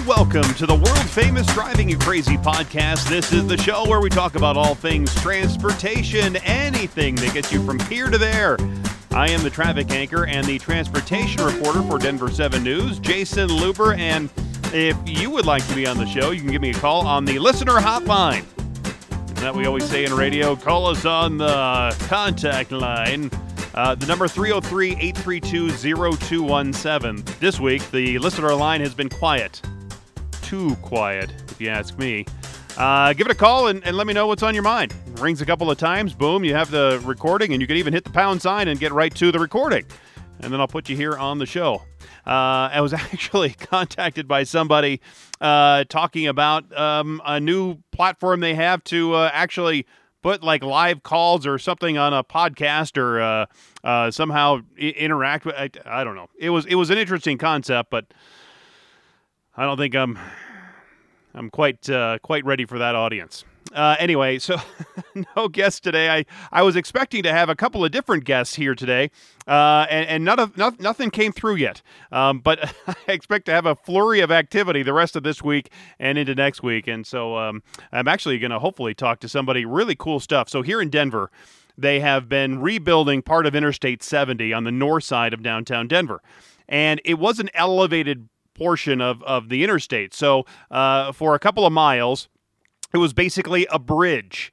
and welcome to the world famous Driving You Crazy podcast. This is the show where we talk about all things transportation, anything that gets you from here to there. I am the traffic anchor and the transportation reporter for Denver 7 News, Jayson Luber. And if you would like to be on the show, you can give me a call on the listener hotline. That we always say in radio, call us on the contact line. Uh, the number 303 832 0217. This week, the listener line has been quiet. Too quiet, if you ask me. Uh, give it a call and, and let me know what's on your mind. Rings a couple of times, boom, you have the recording, and you can even hit the pound sign and get right to the recording. And then I'll put you here on the show. Uh, I was actually contacted by somebody uh, talking about um, a new platform they have to uh, actually put like live calls or something on a podcast or uh, uh, somehow I- interact with. I, I don't know. It was it was an interesting concept, but I don't think I'm I'm quite uh, quite ready for that audience. Uh, anyway, so no guests today. I, I was expecting to have a couple of different guests here today, uh, and, and none of no, nothing came through yet. Um, but I expect to have a flurry of activity the rest of this week and into next week. And so um, I'm actually going to hopefully talk to somebody really cool stuff. So here in Denver, they have been rebuilding part of Interstate 70 on the north side of downtown Denver, and it was an elevated portion of, of the interstate. So uh, for a couple of miles it was basically a bridge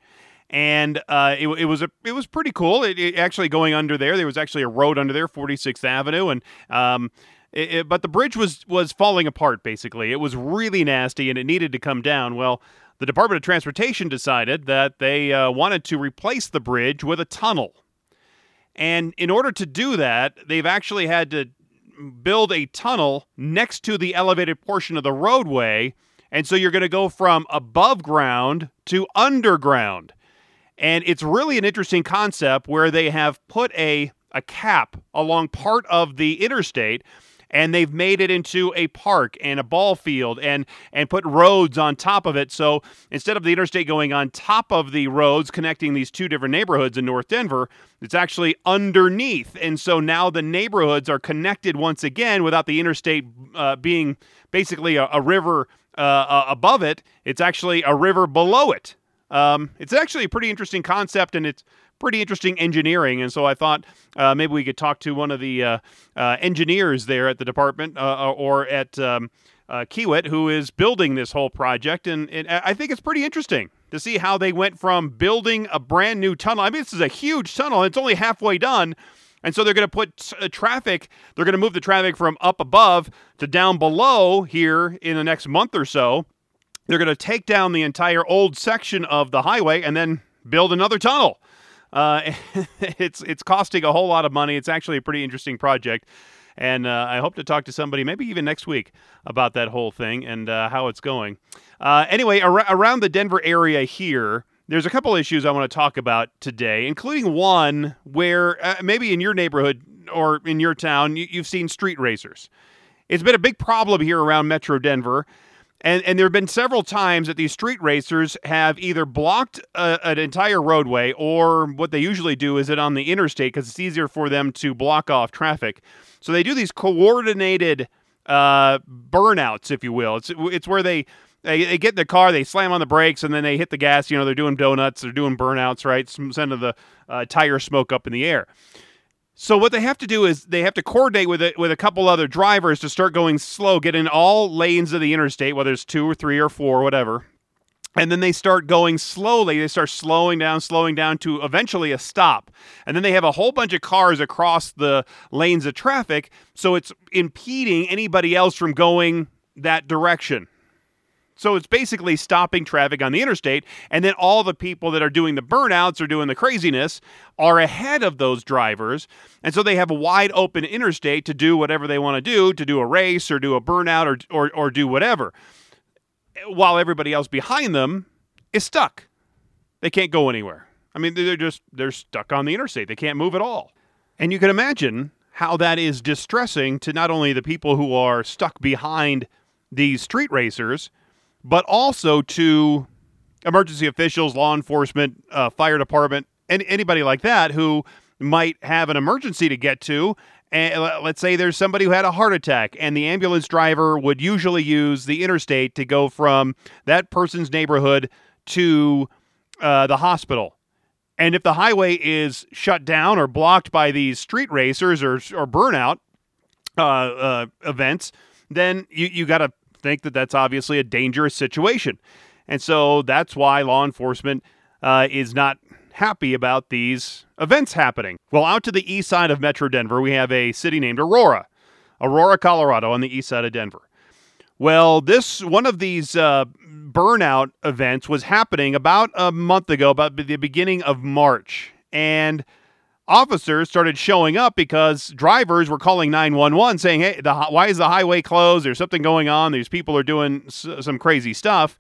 and uh, it, it, was a it was pretty cool. It, it, actually going under there, there was actually a road under there, 46th Avenue, and um, it, but the bridge was was falling apart. Basically, it was really nasty, and it needed to come down. Well, the Department of Transportation decided that they uh, wanted to replace the bridge with a tunnel, and in order to do that, they've actually had to build a tunnel next to the elevated portion of the roadway and so you're going to go from above ground to underground. And it's really an interesting concept where they have put a, a cap along part of the interstate and they've made it into a park and a ball field and and put roads on top of it. So instead of the interstate going on top of the roads connecting these two different neighborhoods in North Denver it's actually underneath. And so now the neighborhoods are connected once again without the interstate uh, being basically a, a river uh, uh, above it. It's actually a river below it. Um, it's actually a pretty interesting concept and it's pretty interesting engineering. And so I thought uh, maybe we could talk to one of the uh, uh, engineers there at the department uh, or at um, Kiewit who is building this whole project. And, and, I think it's pretty interesting to see how they went from building a brand new tunnel. I mean, this is a huge tunnel, it's only halfway done. And so they're going to put traffic, they're going to move the traffic from up above to down below here in the next month or so. They're going to take down the entire old section of the highway and then build another tunnel. Uh, it's it's costing a whole lot of money. It's actually a pretty interesting project, and uh, I hope to talk to somebody maybe even next week about that whole thing and uh, how it's going. Uh, anyway, ar- around the Denver area here. There's a couple issues I want to talk about today, including one where uh, maybe in your neighborhood or in your town you, you've seen street racers. It's been a big problem here around Metro Denver. And, and there have been several times that these street racers have either blocked a, an entire roadway or what they usually do is it on the interstate because it's easier for them to block off traffic. So they do these coordinated uh, burnouts, if you will. It's, it's where they, they, they get in the car, they slam on the brakes, and then they hit the gas. You know, they're doing donuts, they're doing burnouts, right? Sending the uh, tire smoke up in the air. So what they have to do is they have to coordinate with it with a couple other drivers to start going slow, get in all lanes of the interstate, whether it's two or three or four, whatever. And then they start going slowly. They start slowing down, slowing down to eventually a stop. And then they have a whole bunch of cars across the lanes of traffic. So it's impeding anybody else from going that direction. So it's basically stopping traffic on the interstate, and then all the people that are doing the burnouts or doing the craziness are ahead of those drivers. And so they have a wide open interstate to do whatever they want to do, to do a race or do a burnout or, or, or do whatever, while everybody else behind them is stuck. They can't go anywhere. I mean, they're just they're stuck on the interstate. They can't move at all. And you can imagine how that is distressing to not only the people who are stuck behind these street racers, but also to emergency officials, law enforcement, uh, fire department, and anybody like that who might have an emergency to get to. And let's say there's somebody who had a heart attack, and the ambulance driver would usually use the interstate to go from that person's neighborhood to uh, the hospital. And if the highway is shut down or blocked by these street racers or, or burnout uh, uh, events, then you, you got to think that that's obviously a dangerous situation. And so that's why law enforcement uh, is not happy about these events happening. Well, out to the east side of Metro Denver, we have a city named Aurora, Aurora, Colorado, on the east side of Denver. Well, this one of these uh, burnout events was happening about a month ago, about the beginning of March, and officers started showing up because drivers were calling 911 saying, "Hey, the, why is the highway closed? There's something going on. These people are doing s- some crazy stuff."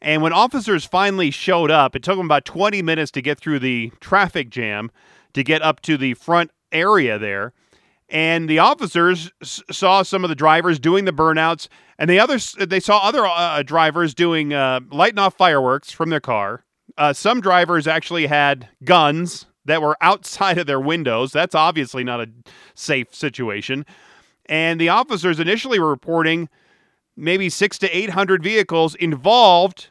And when officers finally showed up, it took them about 20 minutes to get through the traffic jam to get up to the front area there. And the officers s- saw some of the drivers doing the burnouts, and the others they saw other uh, drivers doing uh, lighting off fireworks from their car. Uh, some drivers actually had guns that were outside of their windows. That's obviously not a safe situation. And the officers initially were reporting maybe six to 800 vehicles involved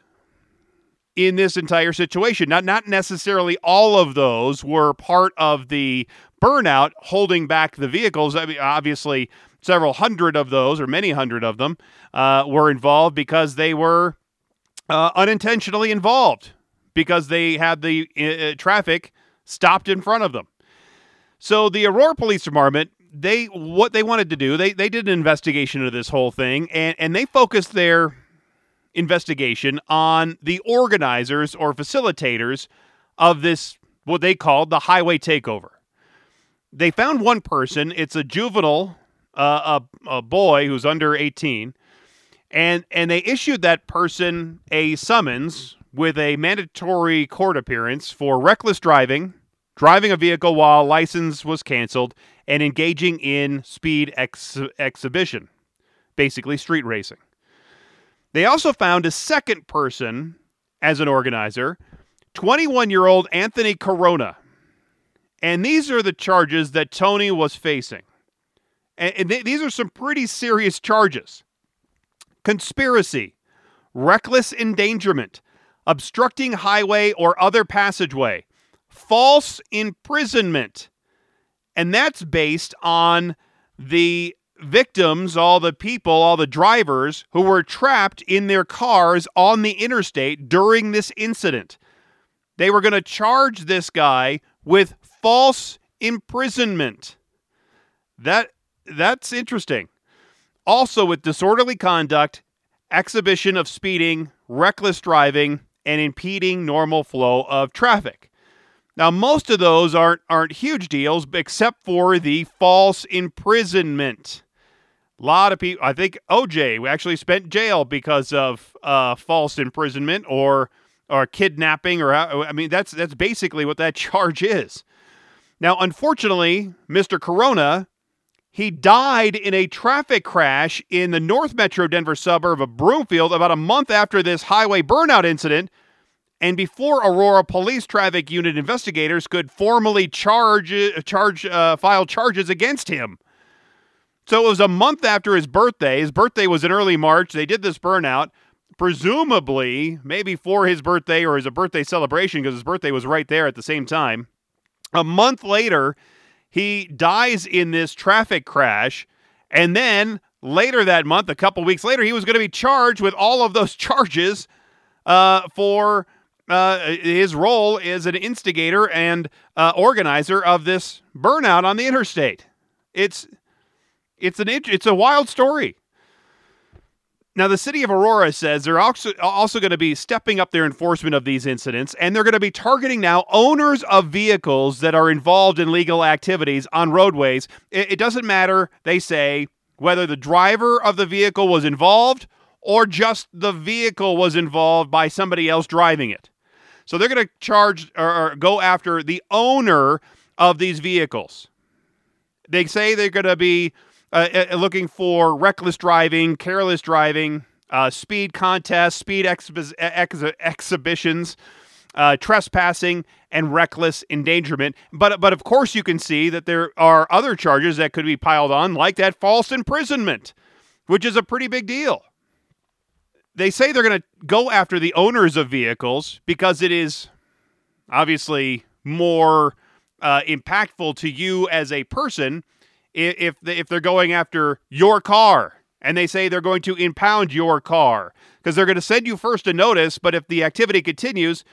in this entire situation. Not, not necessarily all of those were part of the burnout holding back the vehicles. I mean, obviously, several hundred of those, or many hundred of them, uh, were involved because they were uh, unintentionally involved because they had the uh, uh traffic stopped in front of them. So the Aurora Police Department they what they wanted to do they they did an investigation of this whole thing and and they focused their investigation on the organizers or facilitators of this what they called the highway takeover they found one person it's a juvenile uh, a, a boy who's under 18 and and they issued that person a summons with a mandatory court appearance for reckless driving driving a vehicle while license was canceled and engaging in speed ex- exhibition, basically street racing. They also found a second person as an organizer, 21 year old Anthony Corona. And these are the charges that Tony was facing. And, th- these are some pretty serious charges conspiracy, reckless endangerment, obstructing highway or other passageway, false imprisonment, and that's based on the victims, all the people, all the drivers who were trapped in their cars on the interstate during this incident. They were going to charge this guy with false imprisonment. That that's interesting. Also with disorderly conduct, exhibition of speeding, reckless driving, and impeding normal flow of traffic. Now, most of those aren't aren't huge deals, except for the false imprisonment. A lot of people, I think OJ actually spent jail because of uh, false imprisonment or or kidnapping, or I mean, that's that's basically what that charge is. Now, unfortunately, Mr. Corona, he died in a traffic crash in the North Metro Denver suburb of Broomfield about a month after this highway burnout incident and before Aurora Police Traffic Unit investigators could formally charge charge uh, file charges against him. So it was a month after his birthday. His birthday was in early March. They did this burnout, presumably maybe for his birthday or as a birthday celebration because his birthday was right there at the same time. A month later, he dies in this traffic crash, and then later that month, a couple weeks later, he was going to be charged with all of those charges uh, for uh, his role as an instigator and uh, organizer of this burnout on the interstate. It's it's an it's a wild story. Now, the city of Aurora says they're also, also going to be stepping up their enforcement of these incidents, and they're going to be targeting now owners of vehicles that are involved in legal activities on roadways. It, it doesn't matter, they say, whether the driver of the vehicle was involved or just the vehicle was involved by somebody else driving it. So they're going to charge or, or go after the owner of these vehicles. They say they're going to be uh, uh, looking for reckless driving, careless driving, uh, speed contests, speed exhibitions, uh, trespassing, and reckless endangerment. But but of course you can see that there are other charges that could be piled on, like that false imprisonment, which is a pretty big deal. They say they're going to go after the owners of vehicles because it is obviously more uh, impactful to you as a person if if they're going after your car and they say they're going to impound your car because they're going to send you first a notice, but if the activity continues,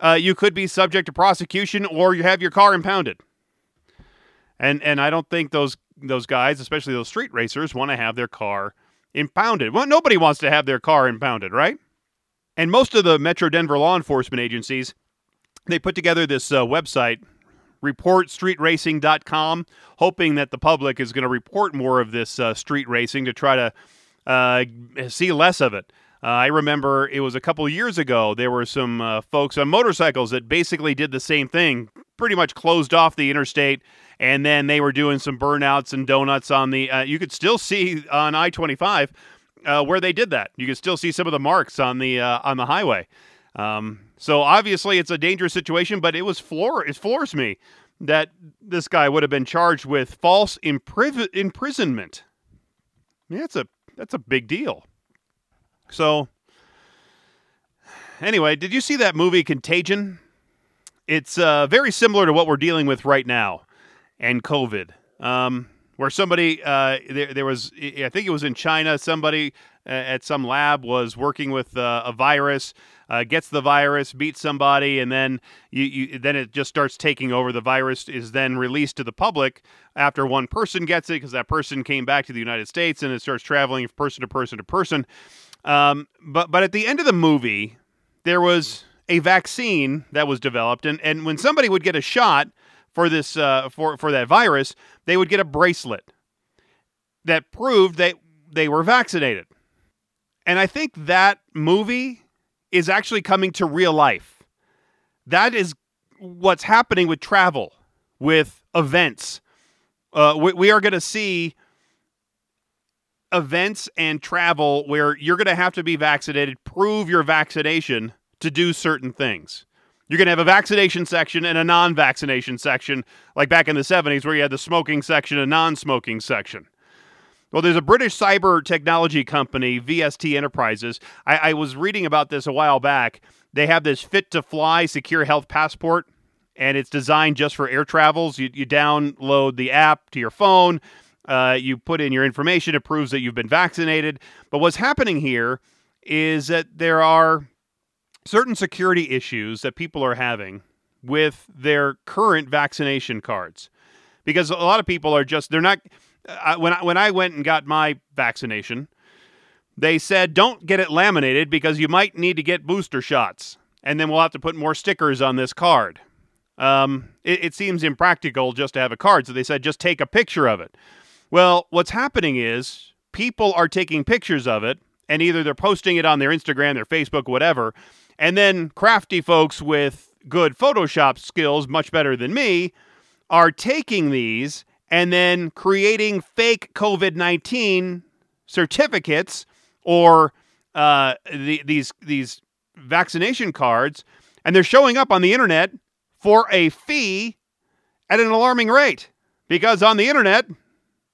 uh, you could be subject to prosecution or you have your car impounded. And and I don't think those those guys, especially those street racers, want to have their car impounded. Well, nobody wants to have their car impounded, right? And most of the Metro Denver law enforcement agencies, they put together this uh, website reportstreetracing.com, hoping that the public is going to report more of this uh, street racing to try to uh, see less of it. Uh, I remember it was a couple years ago. There were some uh, folks on motorcycles that basically did the same thing, pretty much closed off the interstate, and then they were doing some burnouts and donuts on the. Uh, you could still see on I twenty five uh, where they did that. You could still see some of the marks on the on the highway. Um, so obviously it's a dangerous situation, but it was floor it floors me that this guy would have been charged with false impri- imprisonment. That's a that's a big deal. So anyway, did you see that movie Contagion? It's uh, very similar to what we're dealing with right now and COVID. Um, where somebody uh, there, there was I think it was in China somebody uh, at some lab was working with uh, a virus uh, gets the virus, beats somebody, and then you, you, then it just starts taking over. The virus is then released to the public after one person gets it because that person came back to the United States and it starts traveling person to person to person. Um, but but at the end of the movie, there was a vaccine that was developed, and and when somebody would get a shot for this uh, for for that virus, they would get a bracelet that proved that they were vaccinated. And I think that movie is actually coming to real life. That is what's happening with travel, with events. Uh, we, we are going to see events and travel where you're going to have to be vaccinated, prove your vaccination to do certain things. You're going to have a vaccination section and a non vaccination section, like back in the 70s, where you had the smoking section and non smoking section. Well, there's a British cyber technology company, VST Enterprises. I, I was reading about this a while back. They have this fit to fly secure health passport, and it's designed just for air travels. You, you download the app to your phone, uh, you put in your information, it proves that you've been vaccinated. But what's happening here is that there are certain security issues that people are having with their current vaccination cards because a lot of people are just they're not uh, when I, when I went and got my vaccination, they said don't get it laminated because you might need to get booster shots, and then we'll have to put more stickers on this card. Um, it, it seems impractical just to have a card, so they said just take a picture of it. Well, what's happening is people are taking pictures of it, and either they're posting it on their Instagram, their Facebook, whatever, and then crafty folks with good Photoshop skills, much better than me, are taking these and then creating fake COVID 19 certificates or uh, the, these, these vaccination cards, and they're showing up on the internet for a fee at an alarming rate because on the internet,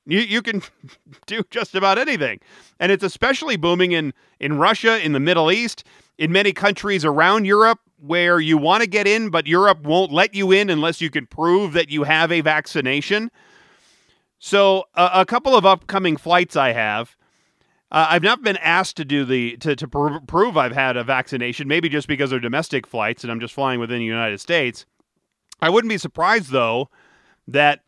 you, you can do just about anything. And it's especially booming in, in Russia, in the Middle East, in many countries around Europe where you want to get in, but Europe won't let you in unless you can prove that you have a vaccination. So uh, a couple of upcoming flights I have. Uh, I've not been asked to do the to to pr- prove I've had a vaccination. Maybe just because they're domestic flights and I'm just flying within the United States. I wouldn't be surprised though that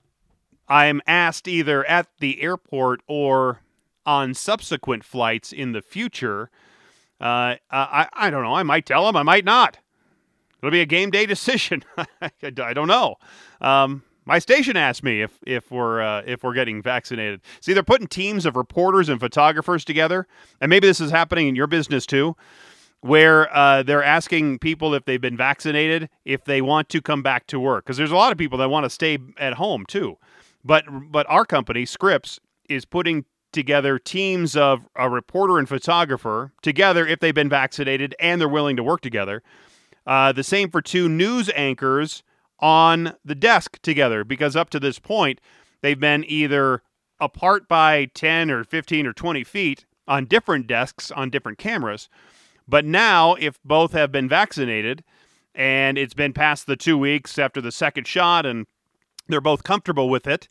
I'm asked either at the airport or on subsequent flights in the future. Uh, I I don't know. I might tell them. I might not. It'll be a game day decision. I don't know. Um, my station asked me if if we're uh, if we're getting vaccinated. See, they're putting teams of reporters and photographers together, and maybe this is happening in your business too, where uh, they're asking people if they've been vaccinated if they want to come back to work because there's a lot of people that want to stay at home too. But but our company Scripps is putting together teams of a reporter and photographer together if they've been vaccinated and they're willing to work together Uh, the same for two news anchors on the desk together because up to this point, they've been either apart by 10 or 15 or 20 feet on different desks on different cameras. But now, if both have been vaccinated and it's been past the two weeks after the second shot and they're both comfortable with it,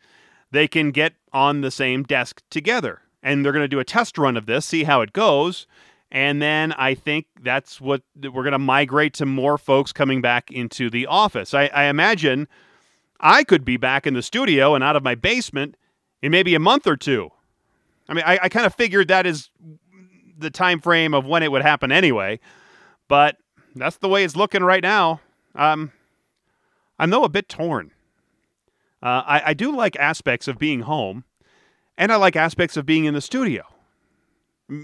they can get on the same desk together. And they're going to do a test run of this, see how it goes. And then I think that's what we're going to migrate to more folks coming back into the office. I, I imagine I could be back in the studio and out of my basement in maybe a month or two. I mean, I, I kind of figured that is the time frame of when it would happen anyway, but that's the way it's looking right now. Um, I'm though a bit torn. Uh, I, I do like aspects of being home, and I like aspects of being in the studio.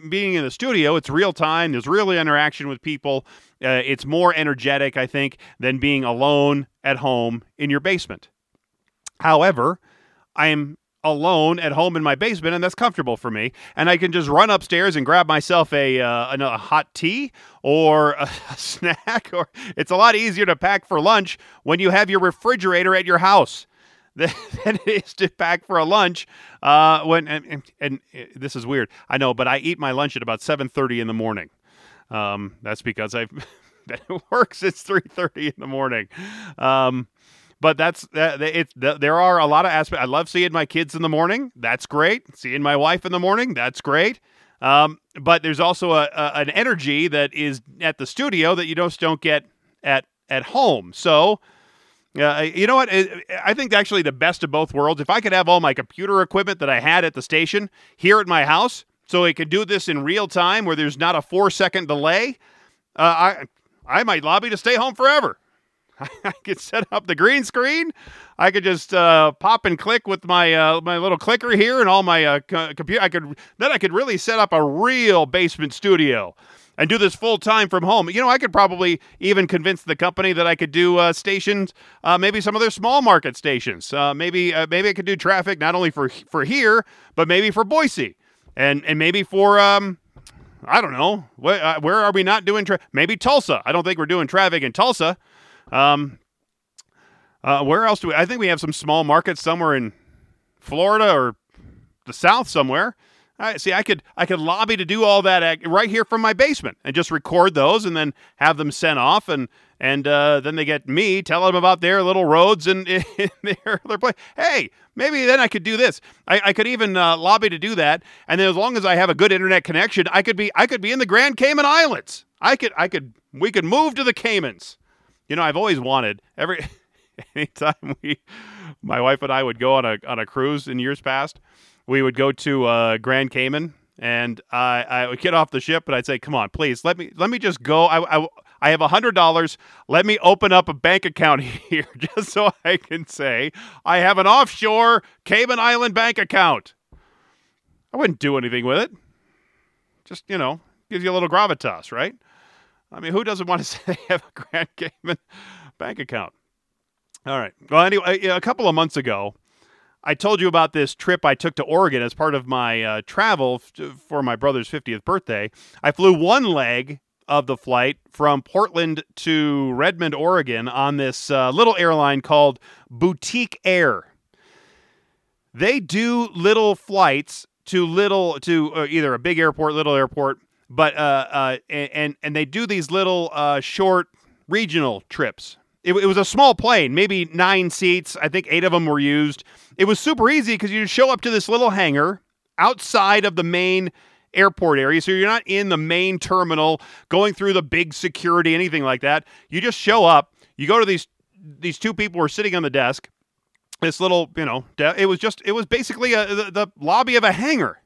Being in the studio, it's real time. There's real interaction with people. Uh, it's more energetic, I think, than being alone at home in your basement. However, I am alone at home in my basement, and that's comfortable for me. And I can just run upstairs and grab myself a, uh, a, hot tea or a snack. Or it's a lot easier to pack for lunch when you have your refrigerator at your house than, than it is to pack for a lunch. Uh, when and, and, and, this is weird, I know, but I eat my lunch at about seven thirty in the morning. Um, that's because I've been at work since three thirty in the morning. Um, but that's that. It's there are a lot of aspects. I love seeing my kids in the morning. That's great. Seeing my wife in the morning. That's great. Um, but there's also a, a, an energy that is at the studio that you just don't get at at home. So. Uh, you know what? I think actually the best of both worlds. If I could have all my computer equipment that I had at the station here at my house, so I could do this in real time where there's not a four second delay, uh, I I might lobby to stay home forever. I could set up the green screen. I could just uh, pop and click with my uh, my little clicker here and all my uh, computer. I could then I could really set up a real basement studio and do this full time from home. You know, I could probably even convince the company that I could do uh, stations, uh, maybe some of their small market stations. Uh, maybe uh, maybe I could do traffic not only for for here, but maybe for Boise, and and maybe for um, I don't know where, uh, where are we not doing tra- maybe Tulsa. I don't think we're doing traffic in Tulsa. Um, uh, where else do we? I think we have some small markets somewhere in Florida or the South somewhere. I see. I could I could lobby to do all that right here from my basement and just record those and then have them sent off and and uh, then they get me tell them about their little roads and in, their their place. Hey, maybe then I could do this. I, I could even uh, lobby to do that. And then as long as I have a good internet connection, I could be I could be in the Grand Cayman Islands. I could I could we could move to the Caymans. You know, I've always wanted every anytime we, my wife and I would go on a on a cruise in years past, we would go to uh, Grand Cayman, and I I would get off the ship, and I'd say, "Come on, please let me let me just go. I I, I have hundred dollars. Let me open up a bank account here, just so I can say I have an offshore Cayman Island bank account. I wouldn't do anything with it. Just you know, gives you a little gravitas, right? I mean, who doesn't want to say they have a Grand Cayman bank account? All right. Well, anyway, a couple of months ago, I told you about this trip I took to Oregon as part of my uh, travel f- for my brother's 50th birthday. I flew one leg of the flight from Portland to Redmond, Oregon on this uh, little airline called Boutique Air. They do little flights to little to uh, either a big airport, little airport, but uh, uh, and and they do these little uh, short regional trips. It, it, was a small plane, maybe nine seats. I think eight of them were used. It was super easy because you show up to this little hangar outside of the main airport area, so you're not in the main terminal going through the big security, anything like that. You just show up. You go to these these two people were sitting on the desk. This little, you know, it was just it was basically a, the, the lobby of a hangar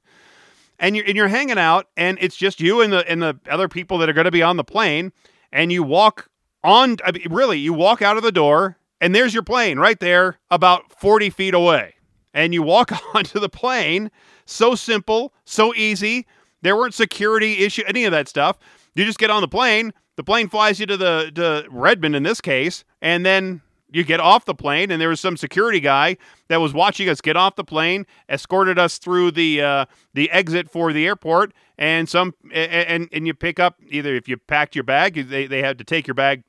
and you're and you're hanging out, and it's just you and the and the other people that are going to be on the plane, and you walk on. I mean, really, you walk out of the door, and there's your plane right there, about forty feet away, and you walk onto the plane. So simple, so easy. There weren't security issue, any of that stuff. You just get on the plane. The plane flies you to the to Redmond in this case, and then you get off the plane, and there was some security guy that was watching us get off the plane, escorted us through the uh, the exit for the airport, and some and and you pick up either if you packed your bag, they they had to take your bag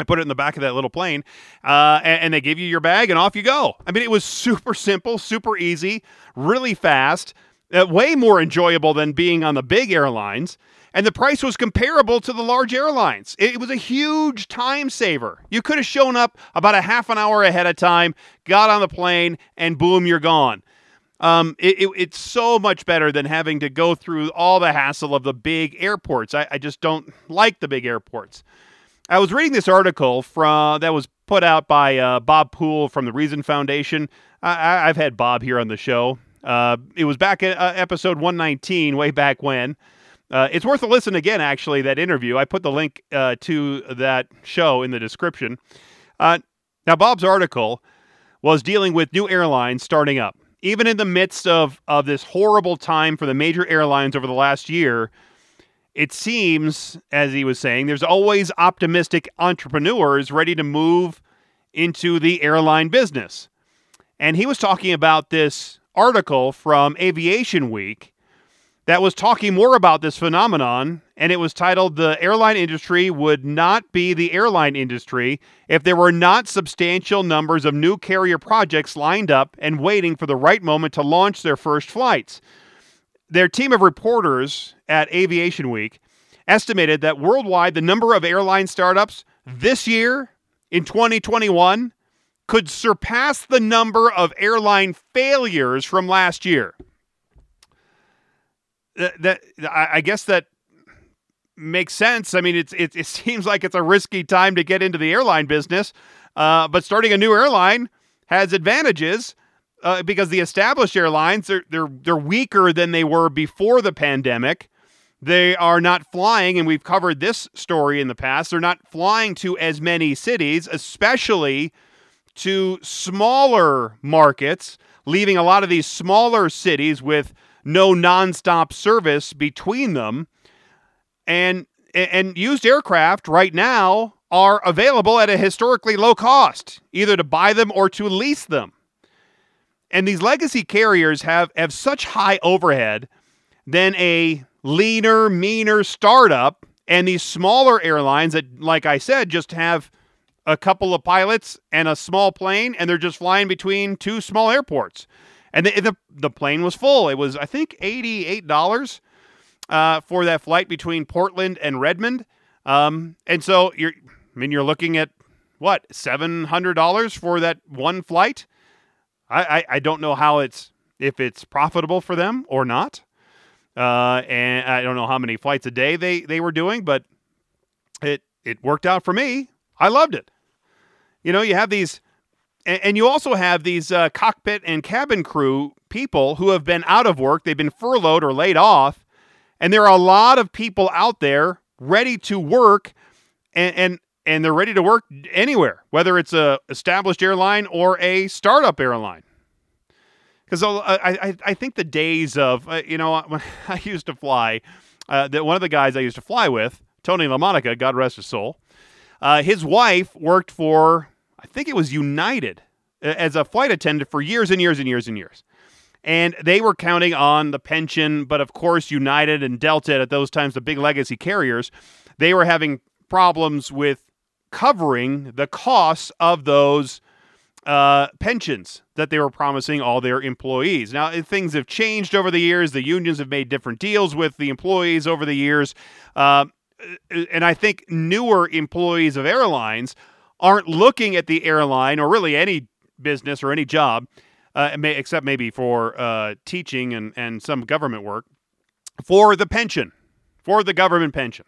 I put it in the back of that little plane, uh, and, and, they give you your bag, and off you go. I mean, it was super simple, super easy, really fast, uh, way more enjoyable than being on the big airlines. And the price was comparable to the large airlines. It, was a huge time saver. You could have shown up about a half an hour ahead of time, got on the plane, and boom, you're gone. Um, it, it, it's so much better than having to go through all the hassle of the big airports. I, I just don't like the big airports. I was reading this article from that was put out by uh, Bob Poole from the Reason Foundation. I, have had Bob here on the show. Uh, it was back at uh, episode 119, way back when. Uh, it's worth a listen again, actually, that interview. I put the link uh, to that show in the description. Uh, now, Bob's article was dealing with new airlines starting up. Even in the midst of, of this horrible time for the major airlines over the last year, it seems, as he was saying, there's always optimistic entrepreneurs ready to move into the airline business. And he was talking about this article from Aviation Week that was talking more about this phenomenon, and it was titled The Airline Industry Would Not Be the Airline Industry If There Were Not Substantial Numbers of New Carrier Projects Lined Up and Waiting for the Right Moment to Launch Their First Flights. Their team of reporters at Aviation Week estimated that worldwide the number of airline startups this year in 2021 could surpass the number of airline failures from last year. That, that I guess that makes sense. I mean, it's it, it seems like it's a risky time to get into the airline business, uh, but starting a new airline has advantages uh, because the established airlines they're they're they're weaker than they were before the pandemic. They are not flying, and we've covered this story in the past. They're not flying to as many cities, especially to smaller markets, leaving a lot of these smaller cities with no nonstop service between them. And and used aircraft right now are available at a historically low cost, either to buy them or to lease them. And these legacy carriers have, have such high overhead than a leaner, meaner startup. And these smaller airlines that, like I said, just have a couple of pilots and a small plane, and they're just flying between two small airports. And the, the, the plane was full. It was, I think, $88 uh, for that flight between Portland and Redmond. Um, and so you're, I mean, you're looking at what, $700 for that one flight? I, I, I don't know how it's if it's profitable for them or not. Uh, and I don't know how many flights a day they, they were doing, but it it worked out for me. I loved it. You know, you have these, and, and you also have these uh, cockpit and cabin crew people who have been out of work. They've been furloughed or laid off, and there are a lot of people out there ready to work, and and and they're ready to work anywhere, whether it's a established airline or a startup airline. Because I, I, I think the days of uh, you know when I used to fly, uh, that one of the guys I used to fly with, Tony LaMonica, God rest his soul, uh, his wife worked for I think it was United as a flight attendant for years and years and years and years. And they were counting on the pension, but of course, United and Delta at those times, the big legacy carriers, they were having problems with covering the costs of those uh, pensions that they were promising all their employees. Now, things have changed over the years. The unions have made different deals with the employees over the years. Uh, and I think newer employees of airlines aren't looking at the airline or really any business or any job, uh, except maybe for uh, teaching and, and some government work, for the pension, for the government pension.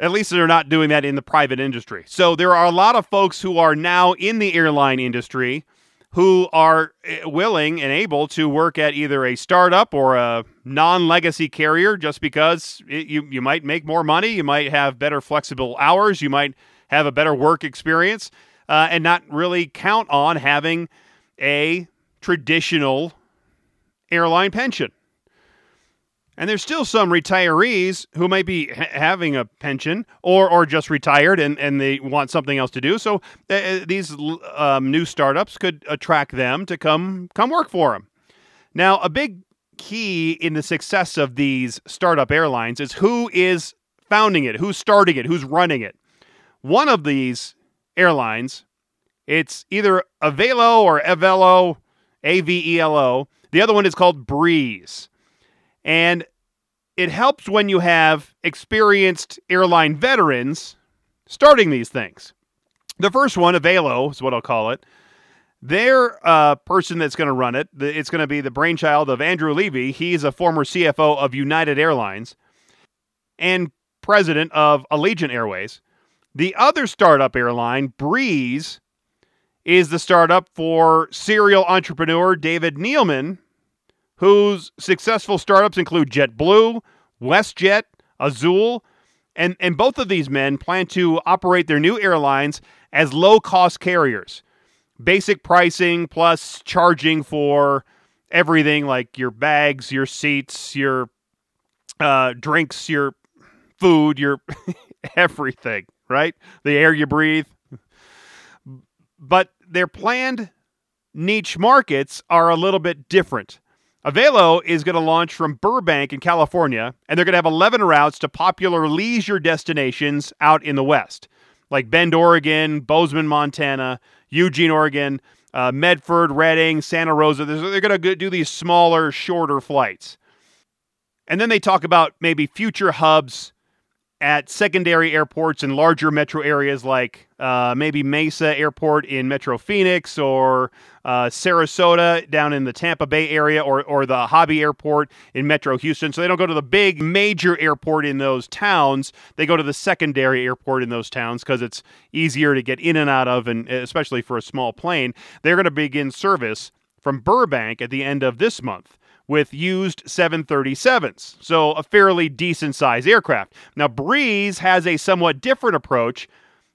At least they're not doing that in the private industry. So there are a lot of folks who are now in the airline industry who are eh, willing and able to work at either a startup or a non-legacy carrier just because it, you you might make more money, you might have better flexible hours, you might have a better work experience, uh, and not really count on having a traditional airline pension. And there's still some retirees who might be ha- having a pension or, or just retired and, and they want something else to do. So uh these um, new startups could attract them to come come work for them. Now, a big key in the success of these startup airlines is who is founding it, who's starting it, who's running it. one of these airlines, it's either Avelo or Avelo, A V E L O. The other one is called Breeze. And it helps when you have experienced airline veterans starting these things. The first one, Avalo is what I'll call it. Their uh, person that's going to run it, it's going to be the brainchild of Andrew Levy. He's a former CFO of United Airlines and president of Allegiant Airways. The other startup airline, Breeze, is the startup for serial entrepreneur David Neeleman, whose successful startups include JetBlue, WestJet, Azul, and, and both of these men plan to operate their new airlines as low cost carriers. Basic pricing plus charging for everything like your bags, your seats, your uh, drinks, your food, your everything, right? The air you breathe. But their planned niche markets are a little bit different. Avelo is going to launch from Burbank in California, and they're going to have 11 routes to popular leisure destinations out in the West, like Bend, Oregon, Bozeman, Montana, Eugene, Oregon, uh, Medford, Redding, Santa Rosa. They're going to do these smaller, shorter flights. And then they talk about maybe future hubs at secondary airports in larger metro areas like uh, maybe Mesa Airport in Metro Phoenix or uh, Sarasota down in the Tampa Bay area or, or the Hobby Airport in Metro Houston. So they don't go to the big major airport in those towns. They go to the secondary airport in those towns because it's easier to get in and out of, and especially for a small plane. They're going to begin service from Burbank at the end of this month with used 737s, so a fairly decent size aircraft. Now, Breeze has a somewhat different approach.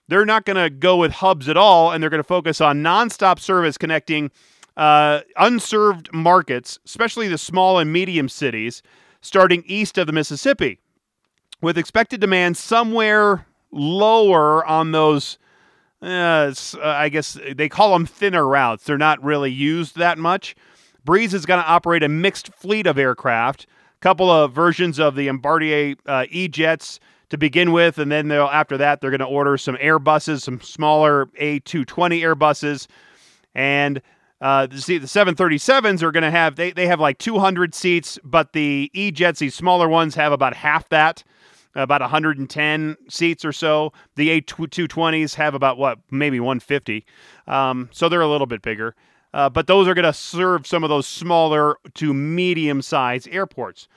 They're not going to go with hubs at all, and they're going to focus on nonstop service connecting uh, unserved markets, especially the small and medium cities, starting east of the Mississippi, with expected demand somewhere lower on those. Uh, I guess they call them thinner routes. They're not really used that much. Breeze is going to operate a mixed fleet of aircraft, a couple of versions of the Bombardier uh, E-jets to begin with, and then they'll after that they're going to order some Airbuses, some smaller A220 Airbuses, and uh, see the 737s are going to have they they have like 200 seats, but the E-jets, these smaller ones, have about half that. About 110 seats or so. The A220s have about what, maybe 150. Um, so they're a little bit bigger. Uh, but those are going to serve some of those smaller to medium sized airports.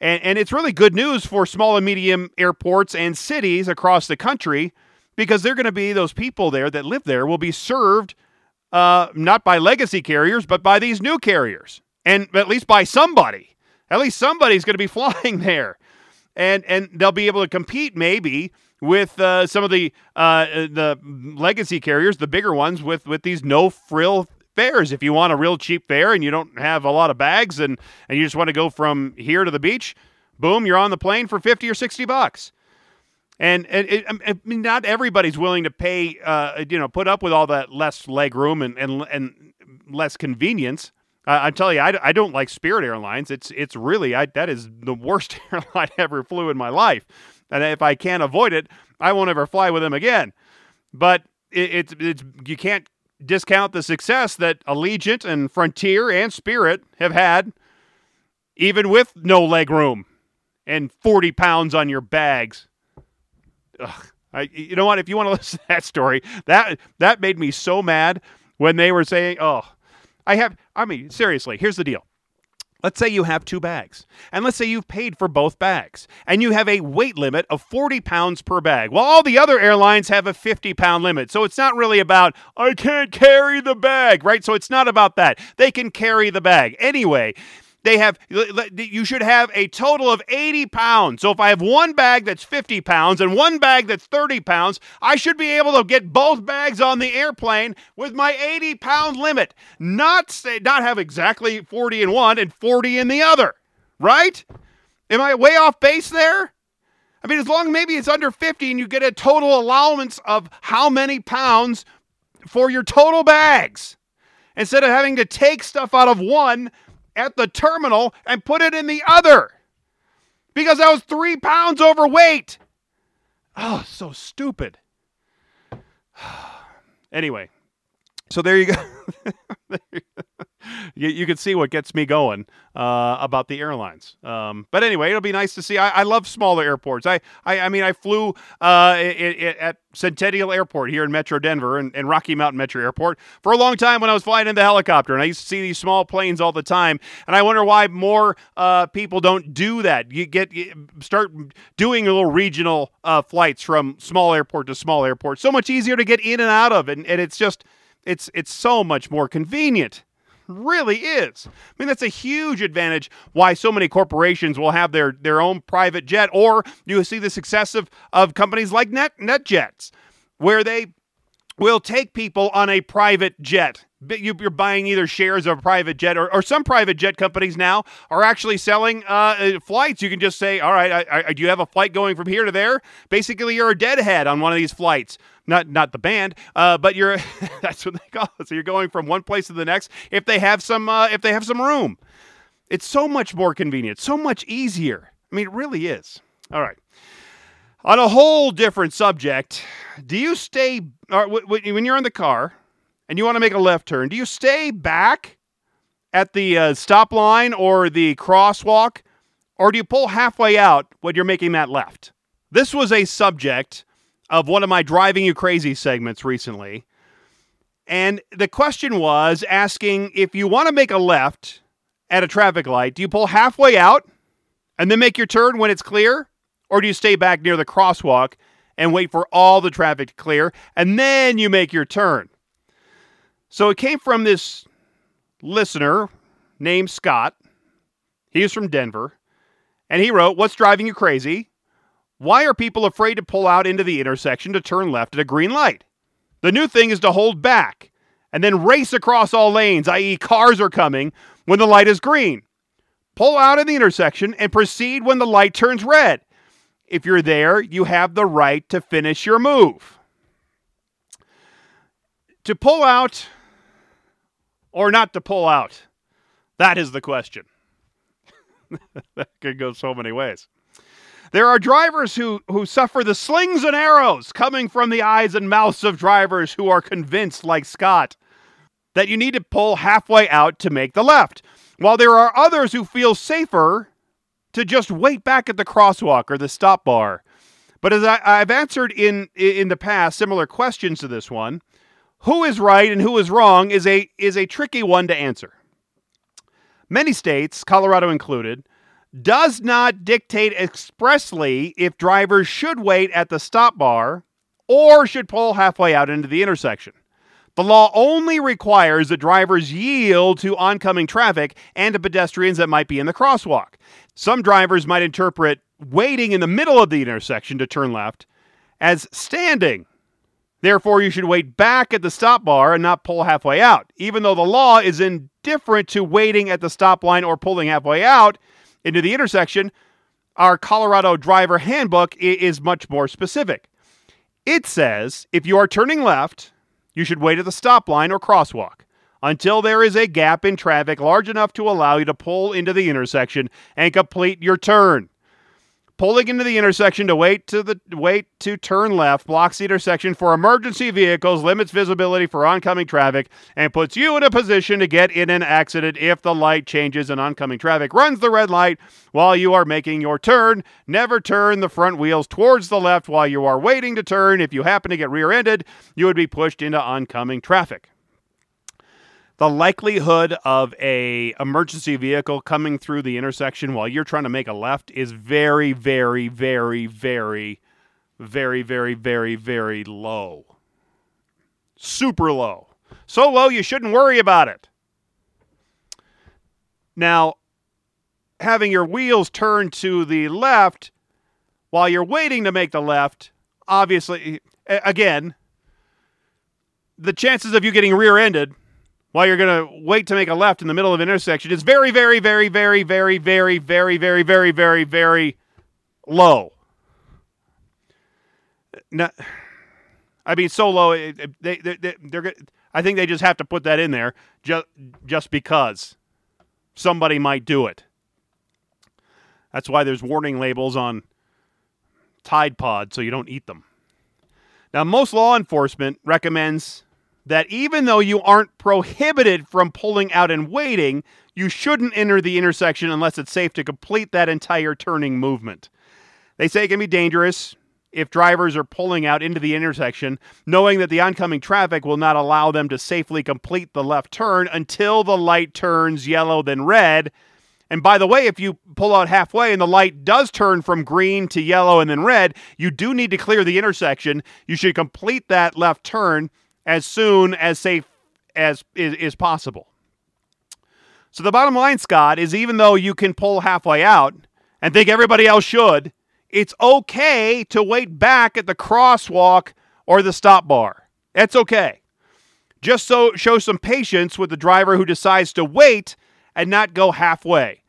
And, and it's really good news for small and medium airports and cities across the country because they're going to be those people there that live there will be served uh, not by legacy carriers, but by these new carriers, and at least by somebody. At least somebody's going to be flying there, and and they'll be able to compete maybe with uh, some of the uh, the legacy carriers, the bigger ones, with with these no frill fares. If you want a real cheap fare and you don't have a lot of bags and, and you just want to go from here to the beach, boom, you're on the plane for 50 or 60 bucks. And, and it, I mean, not everybody's willing to pay, uh, you know, put up with all that less leg room and, and, and less convenience. I tell you, I, I don't like Spirit Airlines. It's it's really I, that is the worst airline I ever flew in my life, and if I can't avoid it, I won't ever fly with them again. But it, it's it's you can't discount the success that Allegiant and Frontier and Spirit have had, even with no leg room and 40 pounds on your bags. Ugh. I, you know what? If you want to listen to that story, that that made me so mad when they were saying, "Oh, I have." I mean, seriously. Here's the deal: Let's say you have two bags, and let's say you've paid for both bags, and you have a weight limit of 40 pounds per bag. Well, all the other airlines have a 50 pound limit. So it's not really about, I can't carry the bag, right? So it's not about that. They can carry the bag. Anyway, they have you should have a total of 80 pounds. So if i have one bag that's 50 pounds and one bag that's 30 pounds i should be able to get both bags on the airplane with my 80 pound limit. Not say not have exactly 40 in one and 40 in the other right? Am i way off base there? I mean as long maybe it's under 50 and you get a total allowance of how many pounds for your total bags instead of having to take stuff out of one at the terminal and put it in the other because I was three pounds overweight. Oh, so stupid. anyway, so there you go. you, you, can see what gets me going uh, about the airlines. Um, but anyway, it'll be nice to see. I, I love smaller airports. I, I, I mean, I flew uh, at Centennial Airport here in Metro Denver and, and, Rocky Mountain Metro Airport for a long time when I was flying in the helicopter, and I used to see these small planes all the time. And I wonder why more uh, people don't do that. You get you start doing a little regional uh, flights from small airport to small airport. So much easier to get in and out of, and, and it's just it's it's so much more convenient really is. I mean, that's a huge advantage why so many corporations will have their, their own private jet, or you see the success of, of companies like Net NetJets, where they will take people on a private jet. You're buying either shares of a private jet, or, or some private jet companies now are actually selling uh, flights. You can just say, "All right, I, I, do you have a flight going from here to there?" Basically, you're a deadhead on one of these flights not not the band, uh, but you're that's what they call it. So you're going from one place to the next if they have some uh, if they have some room. It's so much more convenient, so much easier. I mean, it really is. All right. On a whole different subject, do you stay or when you're in the car and you want to make a left turn? Do you stay back at the uh, stop line or the crosswalk, or do you pull halfway out when you're making that left? This was a subject of one of my Driving You Crazy segments recently. And the question was asking if you want to make a left at a traffic light, do you pull halfway out and then make your turn when it's clear? Or do you stay back near the crosswalk and wait for all the traffic to clear and then you make your turn? So it came from this listener named Scott. He is from Denver. And he wrote, What's driving you crazy? Why are people afraid to pull out into the intersection to turn left at a green light? The new thing is to hold back and then race across all lanes, i.e., cars are coming when the light is green. Pull out in the intersection and proceed when the light turns red. If you're there, you have the right to finish your move. To pull out or not to pull out? That is the question. that could go so many ways. There are drivers who, who suffer the slings and arrows coming from the eyes and mouths of drivers who are convinced, like Scott, that you need to pull halfway out to make the left, while there are others who feel safer to just wait back at the crosswalk or the stop bar. But as I, have answered in in the past similar questions to this one, who is right and who is wrong is a is a tricky one to answer. Many states, Colorado included, does not dictate expressly if drivers should wait at the stop bar or should pull halfway out into the intersection. The law only requires that drivers yield to oncoming traffic and to pedestrians that might be in the crosswalk. Some drivers might interpret waiting in the middle of the intersection to turn left as standing. Therefore, you should wait back at the stop bar and not pull halfway out. Even though the law is indifferent to waiting at the stop line or pulling halfway out, into the intersection, our Colorado driver handbook is much more specific. It says if you are turning left, you should wait at the stop line or crosswalk until there is a gap in traffic large enough to allow you to pull into the intersection and complete your turn. Pulling into the intersection to wait to the wait to turn left blocks the intersection for emergency vehicles, limits visibility for oncoming traffic, and puts you in a position to get in an accident if the light changes and oncoming traffic runs the red light while you are making your turn. Never turn the front wheels towards the left while you are waiting to turn. If you happen to get rear-ended, you would be pushed into oncoming traffic the likelihood of a emergency vehicle coming through the intersection while you're trying to make a left is very very very very very very very very low. Super low. So low you shouldn't worry about it. Now having your wheels turned to the left while you're waiting to make the left obviously again the chances of you getting rear-ended while you're going to wait to make a left in the middle of an intersection is very, very, very, very, very, very, very, very, very, very, very low. Now, I mean, so low. They, they, they, they're. I think they just have to put that in there just just because somebody might do it. That's why there's warning labels on Tide Pods so you don't eat them. Now, most law enforcement recommends that even though you aren't prohibited from pulling out and waiting, you shouldn't enter the intersection unless it's safe to complete that entire turning movement. They say it can be dangerous if drivers are pulling out into the intersection, knowing that the oncoming traffic will not allow them to safely complete the left turn until the light turns yellow, then red. And by the way, if you pull out halfway and the light does turn from green to yellow and then red, you do need to clear the intersection. You should complete that left turn as soon as safe as is, is possible. So the bottom line, Scott, is even though you can pull halfway out and think everybody else should, it's okay to wait back at the crosswalk or the stop bar. That's okay. Just so show some patience with the driver who decides to wait and not go halfway.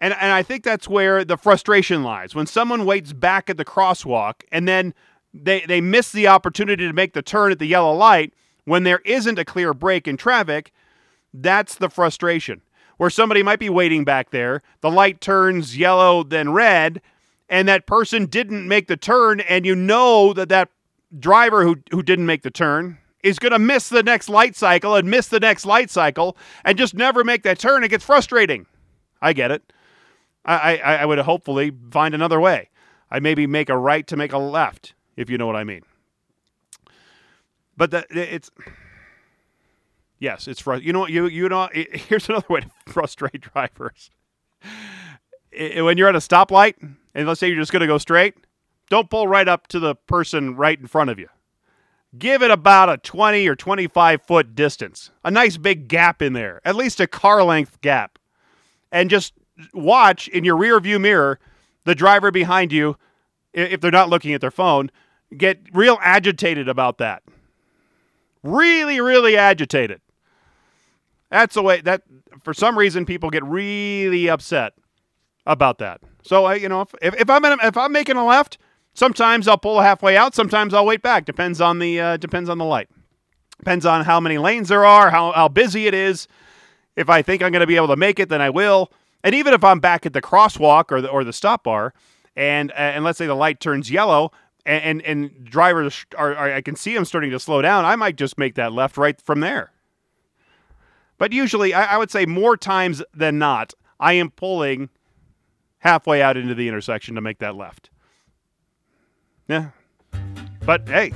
And, and I think that's where the frustration lies. When someone waits back at the crosswalk and then they, they miss the opportunity to make the turn at the yellow light when there isn't a clear break in traffic, that's the frustration. Where somebody might be waiting back there, the light turns yellow, then red, and that person didn't make the turn, and you know that that driver who, who didn't make the turn is going to miss the next light cycle and miss the next light cycle and just never make that turn. It gets frustrating. I get it. I, I, I would hopefully find another way. I maybe make a right to make a left, if you know what I mean. But that it's yes, it's fr- you know you you know it, here's another way to frustrate drivers. It, when you're at a stoplight and let's say you're just going to go straight, don't pull right up to the person right in front of you. Give it about a 20 or 25 foot distance, a nice big gap in there, at least a car length gap. And just watch in your rear view mirror the driver behind you, if they're not looking at their phone, get real agitated about that. Really, really agitated. That's the way that for some reason people get really upset about that. So I, you know, if, if I'm in, if I'm making a left, sometimes I'll pull halfway out. Sometimes I'll wait back. Depends on the uh, depends on the light. Depends on how many lanes there are, how how busy it is. If I think I'm going to be able to make it, then I will. And even if I'm back at the crosswalk or the or the stop bar, and uh, and let's say the light turns yellow, and and, and drivers are, are I can see them starting to slow down, I might just make that left right from there. But usually, I, I would say more times than not, I am pulling halfway out into the intersection to make that left. Yeah. But hey,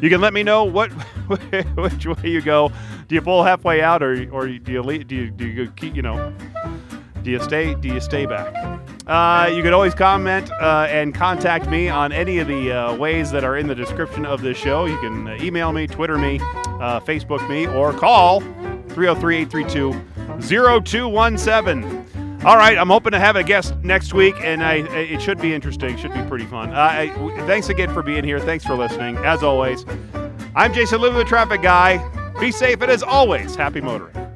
you can let me know what which way you go. Do you pull halfway out, or or do you leave, do you do you keep you know? Do you stay? Do you stay back? Uh, you can always comment uh, and contact me on any of the uh, ways that are in the description of this show. You can uh, email me, Twitter me, uh, Facebook me, or call 303 832 0217. All right, I'm hoping to have a guest next week, and I, it should be interesting. Should be pretty fun. Uh, thanks again for being here. Thanks for listening. As always, I'm Jayson Luber the Traffic Guy. Be safe, and as always, happy motoring.